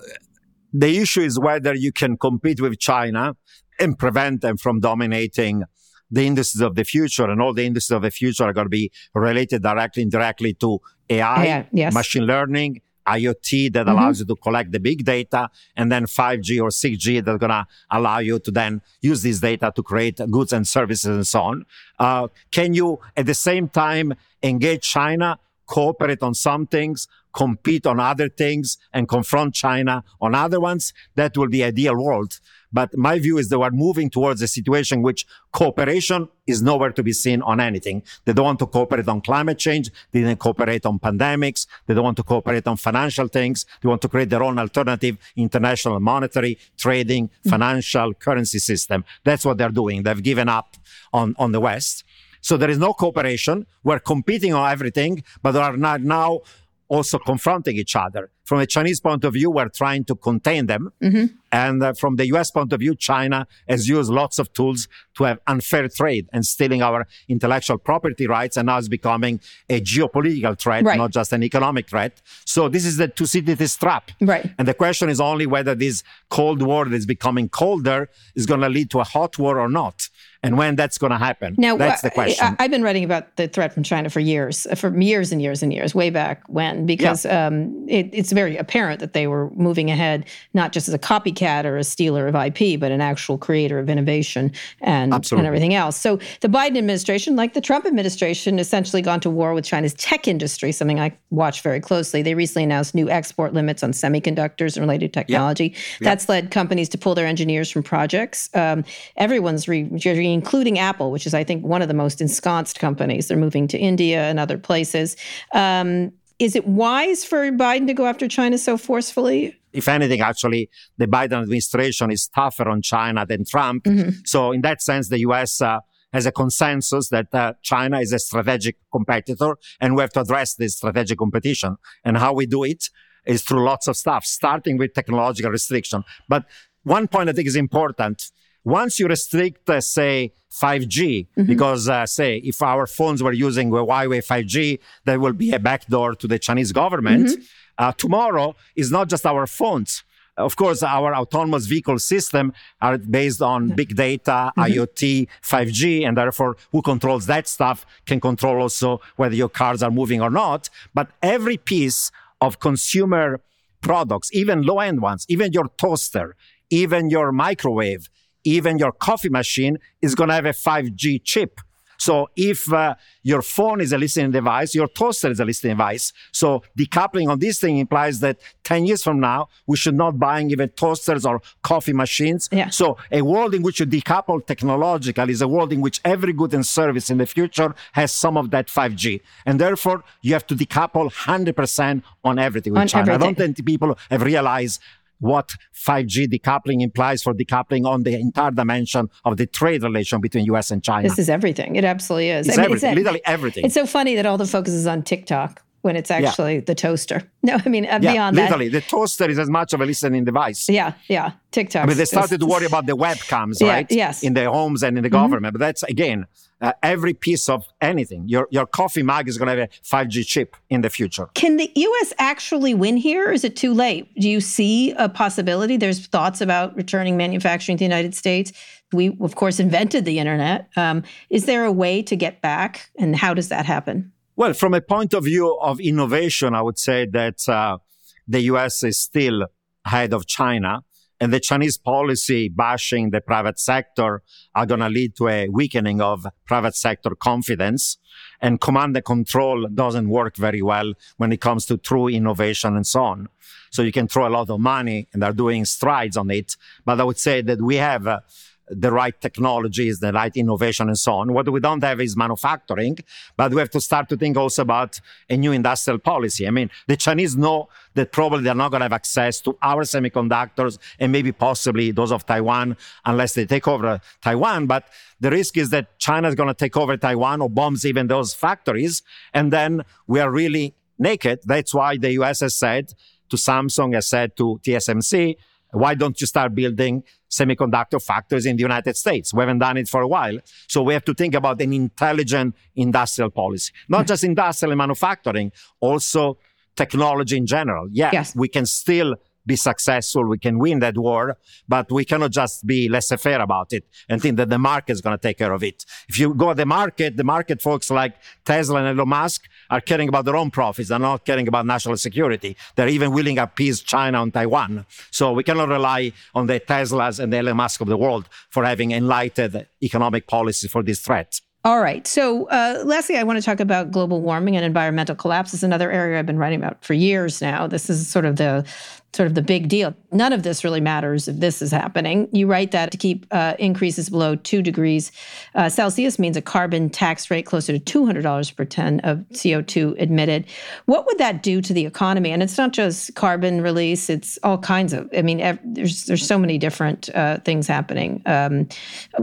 the issue is whether you can compete with China and prevent them from dominating the industries of the future. And all the industries of the future are going to be related directly, and indirectly to AI, yeah, yes. machine learning, IoT that mm-hmm. allows you to collect the big data, and then 5G or 6G that's going to allow you to then use this data to create goods and services and so on. Uh, can you at the same time engage China, cooperate on some things, compete on other things and confront China on other ones, that will be ideal world. But my view is that we're moving towards a situation which cooperation is nowhere to be seen on anything. They don't want to cooperate on climate change. They didn't cooperate on pandemics. They don't want to cooperate on financial things. They want to create their own alternative international monetary, trading, mm-hmm. financial currency system. That's what they're doing. They've given up on, on the West. So there is no cooperation. We're competing on everything, but they are now also confronting each other. From a Chinese point of view, we're trying to contain them. Mm-hmm. And uh, from the US point of view, China has used lots of tools to have unfair trade and stealing our intellectual property rights. And now it's becoming a geopolitical threat, right. not just an economic threat. So this is the Thucydides trap. Right. And the question is only whether this Cold War that is becoming colder is going to lead to a hot war or not and when that's going to happen. Now, that's the question. I, have been writing about the threat from China for years, for years and years and years, way back when, because yeah. um, it, it's very apparent that they were moving ahead, not just as a copycat or a stealer of IP, but an actual creator of innovation and, and everything else. So the Biden administration, like the Trump administration, essentially gone to war with China's tech industry, something I watch very closely. They recently announced new export limits on semiconductors and related technology. Yeah. That's led companies to pull their engineers from projects. Um, everyone's re- including Apple, which is, I think, one of the most ensconced companies. They're moving to India and other places. Um, Is it wise for Biden to go after China so forcefully? If anything, actually, the Biden administration is tougher on China than Trump. Mm-hmm. So, in that sense, the U.S. Uh, has a consensus that uh, China is a strategic competitor and we have to address this strategic competition. And how we do it is through lots of stuff, starting with technological restriction. But one point I think is important. Once you restrict, uh, say, 5G, mm-hmm. because, uh, say, if our phones were using Huawei 5G, there will be a backdoor to the Chinese government. Mm-hmm. Uh, tomorrow is not just our phones. Of course, our autonomous vehicle system are based on big data, mm-hmm. IoT, 5G, and therefore who controls that stuff can control also whether your cars are moving or not. But every piece of consumer products, even low end ones, even your toaster, even your microwave, even your coffee machine is going to have a 5G chip. So if uh, your phone is a listening device, your toaster is a listening device. So decoupling on this thing implies that 10 years from now, we should not buying even toasters or coffee machines. Yeah. So a world in which you decouple technological is a world in which every good and service in the future has some of that 5G. And therefore, you have to decouple 100% on everything with on China. Everything. I don't think people have realized what 5G decoupling implies for decoupling on the entire dimension of the trade relation between US and China. This is everything. It absolutely is. It's I mean, everything, it's, literally everything. It's so funny that all the focus is on TikTok when it's actually yeah. the toaster. No, I mean, uh, yeah, beyond literally, that. the toaster is as much of a listening device. Yeah, yeah. TikTok. I mean, they started to worry about the webcams, right? Yes. In their homes and in the mm-hmm. government. But that's, again, uh, every piece of anything. Your, your coffee mug is going to have a 5G chip in the future. Can the U.S. actually win here? is it too late? Do you see a possibility? There's thoughts about returning manufacturing to the United States. We, of course, invented the internet. Um, is there a way to get back? And how does that happen? Well, from a point of view of innovation, I would say that uh, the US is still ahead of China. And the Chinese policy bashing the private sector are going to lead to a weakening of private sector confidence. And command and control doesn't work very well when it comes to true innovation and so on. So you can throw a lot of money and they're doing strides on it. But I would say that we have uh, the right technologies, the right innovation, and so on. What we don't have is manufacturing, but we have to start to think also about a new industrial policy. I mean, the Chinese know that probably they're not going to have access to our semiconductors and maybe possibly those of Taiwan unless they take over uh, Taiwan. But the risk is that China is going to take over Taiwan or bombs even those factories. And then we are really naked. That's why the US has said to Samsung, has said to TSMC, why don't you start building semiconductor factories in the United States? We haven't done it for a while. So we have to think about an intelligent industrial policy, not mm-hmm. just industrial and manufacturing, also technology in general. Yeah, yes. we can still be successful, we can win that war, but we cannot just be laissez faire about it and think that the market is going to take care of it. If you go to the market, the market folks like Tesla and Elon Musk are caring about their own profits. They're not caring about national security. They're even willing to appease China and Taiwan. So we cannot rely on the Teslas and the Elon Musk of the world for having enlightened economic policies for this threat. All right. So, uh, lastly, I want to talk about global warming and environmental collapse. Is another area I've been writing about for years now. This is sort of the sort of the big deal. None of this really matters if this is happening. You write that to keep uh, increases below two degrees uh, Celsius means a carbon tax rate closer to $200 per ton of CO2 emitted. What would that do to the economy? And it's not just carbon release; it's all kinds of. I mean, ev- there's there's so many different uh, things happening. Um,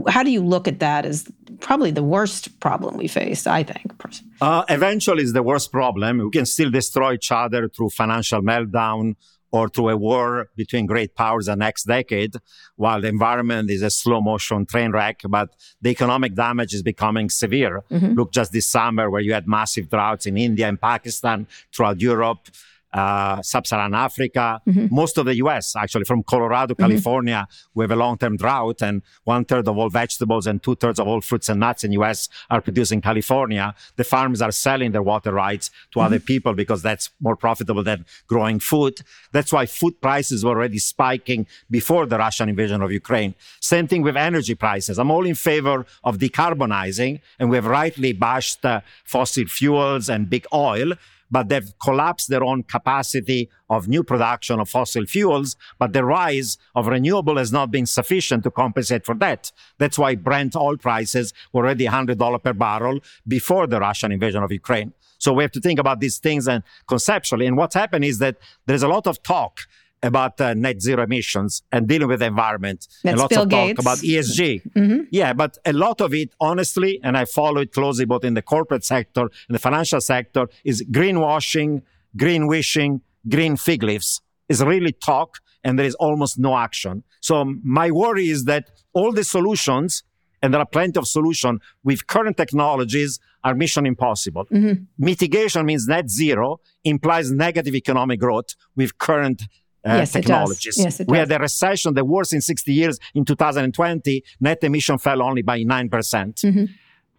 how do you look at that as probably the worst problem we face? I think. Uh, eventually, it's the worst problem. We can still destroy each other through financial meltdown or through a war between great powers the next decade, while the environment is a slow motion train wreck, but the economic damage is becoming severe. Mm-hmm. Look just this summer where you had massive droughts in India and Pakistan, throughout Europe uh, sub-Saharan Africa, mm-hmm. most of the U.S. actually, from Colorado, mm-hmm. California, mm-hmm. we have a long-term drought, and one third of all vegetables and two thirds of all fruits and nuts in the U.S. are produced in California. The farms are selling their water rights to mm-hmm. other people because that's more profitable than growing food. That's why food prices were already spiking before the Russian invasion of Ukraine. Same thing with energy prices. I'm all in favor of decarbonizing, and we have rightly bashed uh, fossil fuels and big oil but they've collapsed their own capacity of new production of fossil fuels. But the rise of renewable has not been sufficient to compensate for that. That's why Brent oil prices were already $100 per barrel before the Russian invasion of Ukraine. So we have to think about these things and conceptually. And what's happened is that there's a lot of talk about uh, net zero emissions and dealing with the environment. That's and lots Bill of Gates. talk about ESG. Mm-hmm. Yeah, but a lot of it, honestly, and I follow it closely both in the corporate sector and the financial sector, is greenwashing, green wishing, green fig leaves. It's really talk and there is almost no action. So my worry is that all the solutions, and there are plenty of solutions with current technologies, are mission impossible. Mm-hmm. Mitigation means net zero implies negative economic growth with current uh, yes, technologies. It yes, we had a recession, the worst in 60 years. In 2020, net emission fell only by 9%. percent mm-hmm.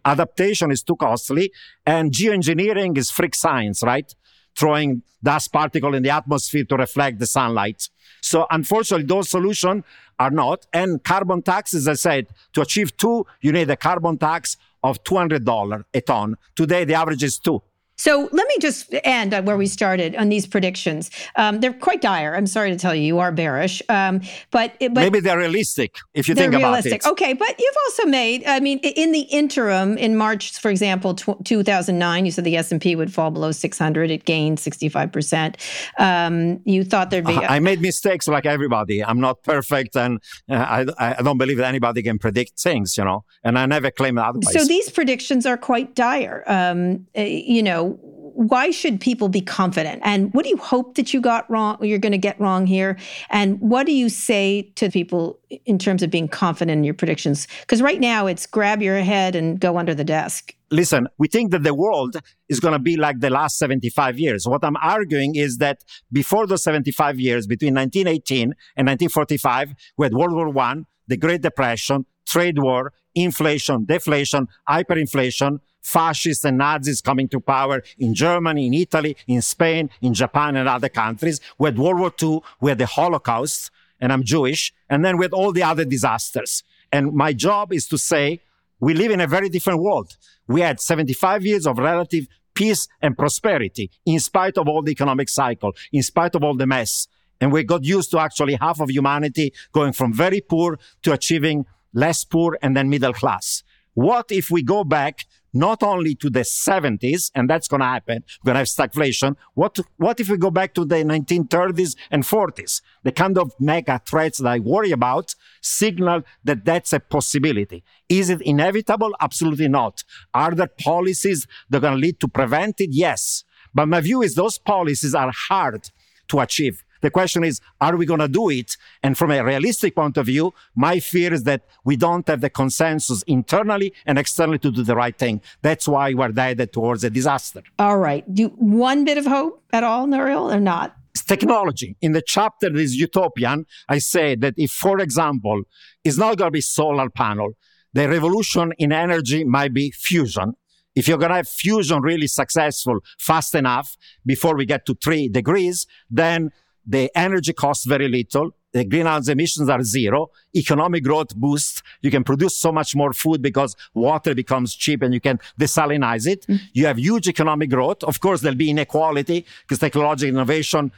Adaptation is too costly, and geoengineering is freak science, right? Throwing dust particle in the atmosphere to reflect the sunlight. So unfortunately, those solutions are not. And carbon tax, as I said, to achieve two, you need a carbon tax of $200 a ton. Today, the average is two. So let me just end on where we started on these predictions. Um, they're quite dire. I'm sorry to tell you, you are bearish. Um, but, but maybe they're realistic if you think realistic. about it. Okay, but you've also made. I mean, in the interim, in March, for example, tw- 2009, you said the S and P would fall below 600. It gained 65 percent. Um, you thought there'd be. I made mistakes like everybody. I'm not perfect, and uh, I, I don't believe that anybody can predict things. You know, and I never claim otherwise. So these predictions are quite dire. Um, uh, you know why should people be confident? And what do you hope that you got wrong, you're going to get wrong here? And what do you say to people in terms of being confident in your predictions? Because right now it's grab your head and go under the desk. Listen, we think that the world is going to be like the last 75 years. What I'm arguing is that before those 75 years, between 1918 and 1945, we had World War One, the Great Depression, trade war, inflation, deflation, hyperinflation, fascists and Nazis coming to power in Germany, in Italy, in Spain, in Japan, and other countries. We had World War II, we had the Holocaust, and I'm Jewish, and then we had all the other disasters. And my job is to say, we live in a very different world. We had 75 years of relative peace and prosperity in spite of all the economic cycle, in spite of all the mess. And we got used to actually half of humanity going from very poor to achieving less poor and then middle class. What if we go back not only to the 70s, and that's going to happen, we're going to have stagflation. What, what if we go back to the 1930s and 40s? The kind of mega threats that I worry about signal that that's a possibility. Is it inevitable? Absolutely not. Are there policies that are going to lead to prevent it? Yes. But my view is those policies are hard to achieve. The question is, are we going to do it? And from a realistic point of view, my fear is that we don't have the consensus internally and externally to do the right thing. That's why we're headed towards a disaster. All right. Do one bit of hope at all, Nouriel, or not? Technology. In the chapter that is utopian, I say that if, for example, it's not going to be solar panel, the revolution in energy might be fusion. If you're going to have fusion really successful fast enough before we get to three degrees, then the energy costs very little. The greenhouse emissions are zero. Economic growth boosts. You can produce so much more food because water becomes cheap and you can desalinize it. Mm. You have huge economic growth. Of course, there'll be inequality because technological innovation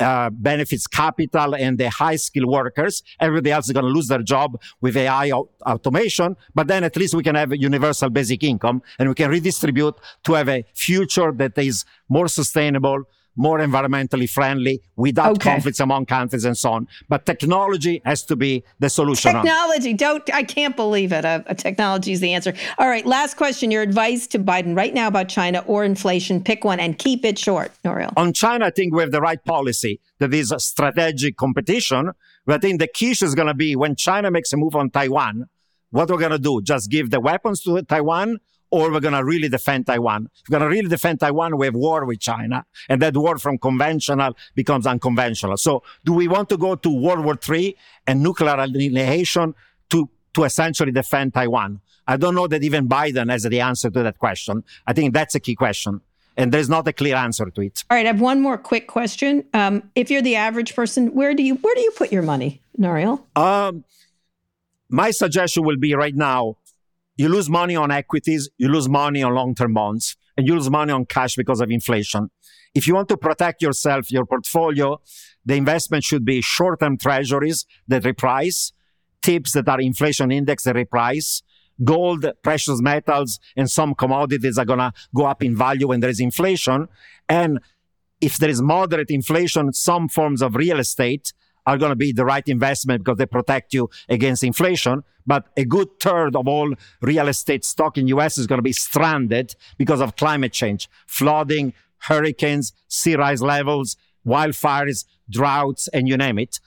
uh, benefits capital and the high skilled workers. Everybody else is going to lose their job with AI automation. But then at least we can have a universal basic income and we can redistribute to have a future that is more sustainable, more environmentally friendly without okay. conflicts among countries and so on. But technology has to be the solution. Technology. Don't, I can't believe it. A, a technology is the answer. All right. Last question. Your advice to Biden right now about China or inflation. Pick one and keep it short, Nouriel. On China, I think we have the right policy. That is a strategic competition. But I think the key is going to be when China makes a move on Taiwan, what we're going to do? Just give the weapons to Taiwan or we're going to really defend Taiwan. If we're going to really defend Taiwan, we have war with China, and that war from conventional becomes unconventional. So, do we want to go to World War III and nuclear annihilation to, to essentially defend Taiwan? I don't know that even Biden has the answer to that question. I think that's a key question. And there's not a clear answer to it. All right, I have one more quick question. Um, if you're the average person, where do you where do you put your money, Nouriel? Um, my suggestion will be right now you lose money on equities, you lose money on long-term bonds, and you lose money on cash because of inflation. If you want to protect yourself, your portfolio, the investment should be short-term treasuries that reprice, tips that are inflation index that reprice, gold, precious metals, and some commodities are going to go up in value when there is inflation. And if there is moderate inflation, some forms of real estate are going to be the right investment because they protect you against inflation. But a good third of all real estate stock in US is going to be stranded because of climate change, flooding, hurricanes, sea rise levels, wildfires, droughts, and you name it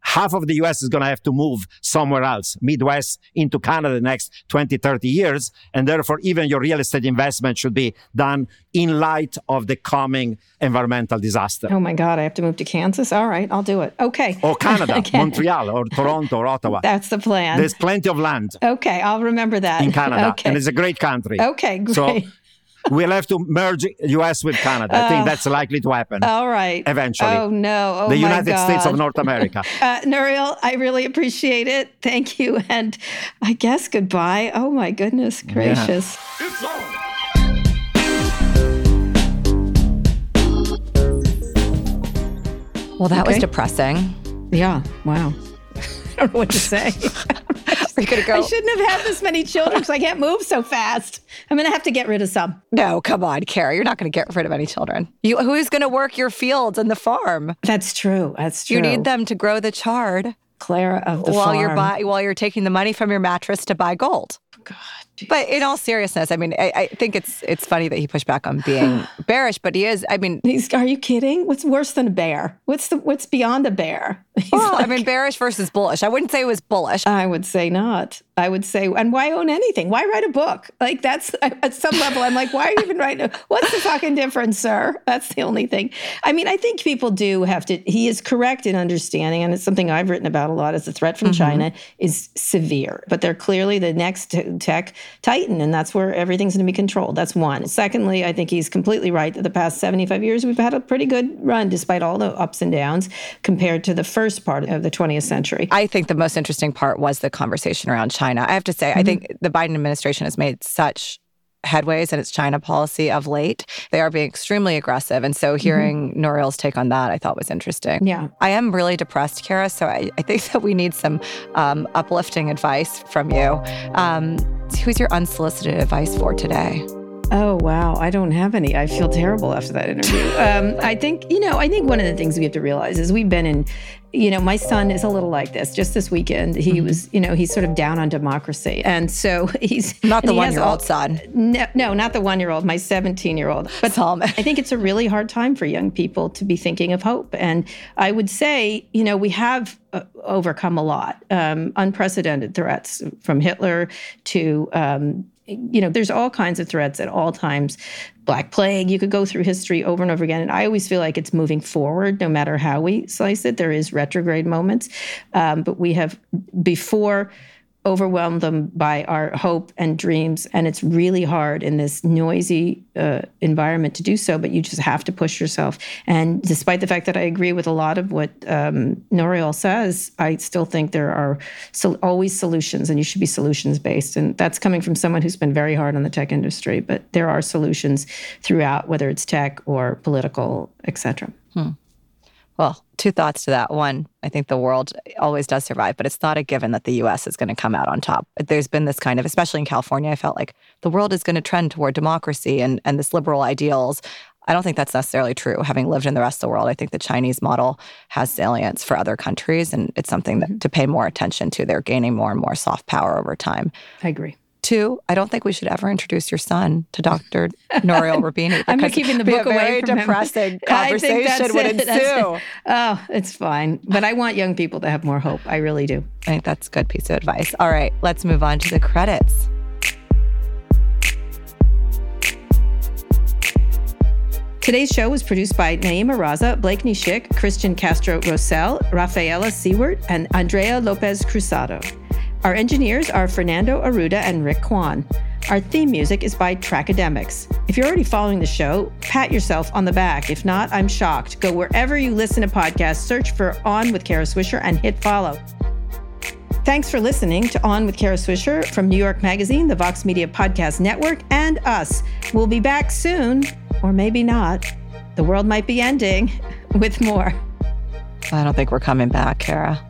half of the US is going to have to move somewhere else, Midwest into Canada the next 20, 30 years. And therefore, even your real estate investment should be done in light of the coming environmental disaster. Oh my God, I have to move to Kansas? All right, I'll do it. Okay. Or Canada, Montreal, or Toronto, or Ottawa. That's the plan. There's plenty of land. Okay, I'll remember that. In Canada. Okay. And it's a great country. Okay, great. So we'll have to merge US with Canada. I think that's likely to happen. All right. Eventually. Oh, no. Oh, the my United States of North America. Uh, Nouriel, I really appreciate it. Thank you. And I guess goodbye. Oh, my goodness gracious. Yeah. Well, that was depressing. Yeah. Wow. I don't know what to say. Are you going to I shouldn't have had this many children because I can't move so fast. I'm going to have to get rid of some. No, come on, Kara. You're not going to get rid of any children. You, who's going to work your fields and the farm? That's true. That's true. You need them to grow the chard Clara of the while farm. you're buy, while you're taking the money from your mattress to buy gold. God, But in all seriousness, I mean, I, I think it's it's funny that he pushed back on being bearish, but he is. I mean, He's, are you kidding? What's worse than a bear? What's the what's beyond a bear? He's well, I mean, bearish versus bullish. I wouldn't say it was bullish. I would say not. I would say, and why own anything? Why write a book? Like that's at some level, I'm like, why are you even writing? A, what's the fucking difference, sir? That's the only thing. I mean, I think people do have to. He is correct in understanding, and it's something I've written about a lot. Is the threat from mm-hmm. China is severe, but they're clearly the next tech titan, and that's where everything's going to be controlled. That's one. Secondly, I think he's completely right that the past 75 years we've had a pretty good run, despite all the ups and downs, compared to the first part of the 20th century. I think the most interesting part was the conversation around China. I have to say, I mm-hmm. think the Biden administration has made such headways in its China policy of late. They are being extremely aggressive. And so hearing Nouriel's take on that, I thought was interesting. Yeah. I am really depressed, Kara. So I, I think that we need some um, uplifting advice from you. Um, who's your unsolicited advice for today? Oh wow, I don't have any. I feel terrible after that interview. Um, I think you know. I think one of the things we have to realize is we've been in. You know, my son is a little like this. Just this weekend, he Mm-hmm. was. You know, he's sort of down on democracy, and so he's Not the he one-year-old son. No, no, not the one-year-old. My seventeen-year-old. But Solomon. I think it's a really hard time for young people to be thinking of hope. And I would say, you know, we have uh, overcome a lot, um, unprecedented threats from Hitler to, um, you know, there's all kinds of threats at all times. Black Plague, you could go through history over and over again. And I always feel like it's moving forward no matter how we slice it. There is retrograde moments. Um, but we have, before, overwhelmed them by our hope and dreams. And it's really hard in this noisy uh, environment to do so, but you just have to push yourself. And despite the fact that I agree with a lot of what um, Nouriel says, I still think there are always solutions and you should be solutions based. And that's coming from someone who's been very hard on the tech industry, but there are solutions throughout, whether it's tech or political, et cetera. Well, two thoughts to that. One, I think the world always does survive, but it's not a given that the US is going to come out on top. There's been this kind of, especially in California, I felt like the world is going to trend toward democracy and, and this liberal ideals. I don't think that's necessarily true. Having lived in the rest of the world, I think the Chinese model has salience for other countries, and it's something that, mm-hmm. to pay more attention to. They're gaining more and more soft power over time. I agree. Two, I don't think we should ever introduce your son to Dr. Nouriel Roubini. I'm because keeping the it'd be book a away very from him. depressing I think that's conversation would it. That's it. ensue. Oh, it's fine. But I want young people to have more hope. I really do. I think that's a good piece of advice. All right, let's move on to the credits. Today's show was produced by Nayeema Raza, Blakeney Schick, Christian Castro Rosell, Rafaela Seward, and Andrea Lopez Cruzado. Our engineers are Fernando Arruda and Rick Kwan. Our theme music is by Trackademics. If you're already following the show, pat yourself on the back. If not, I'm shocked. Go wherever you listen to podcasts, search for On with Kara Swisher, and hit follow. Thanks for listening to On with Kara Swisher from New York Magazine, the Vox Media Podcast Network, and us. We'll be back soon, or maybe not. The world might be ending with more. I don't think we're coming back, Kara.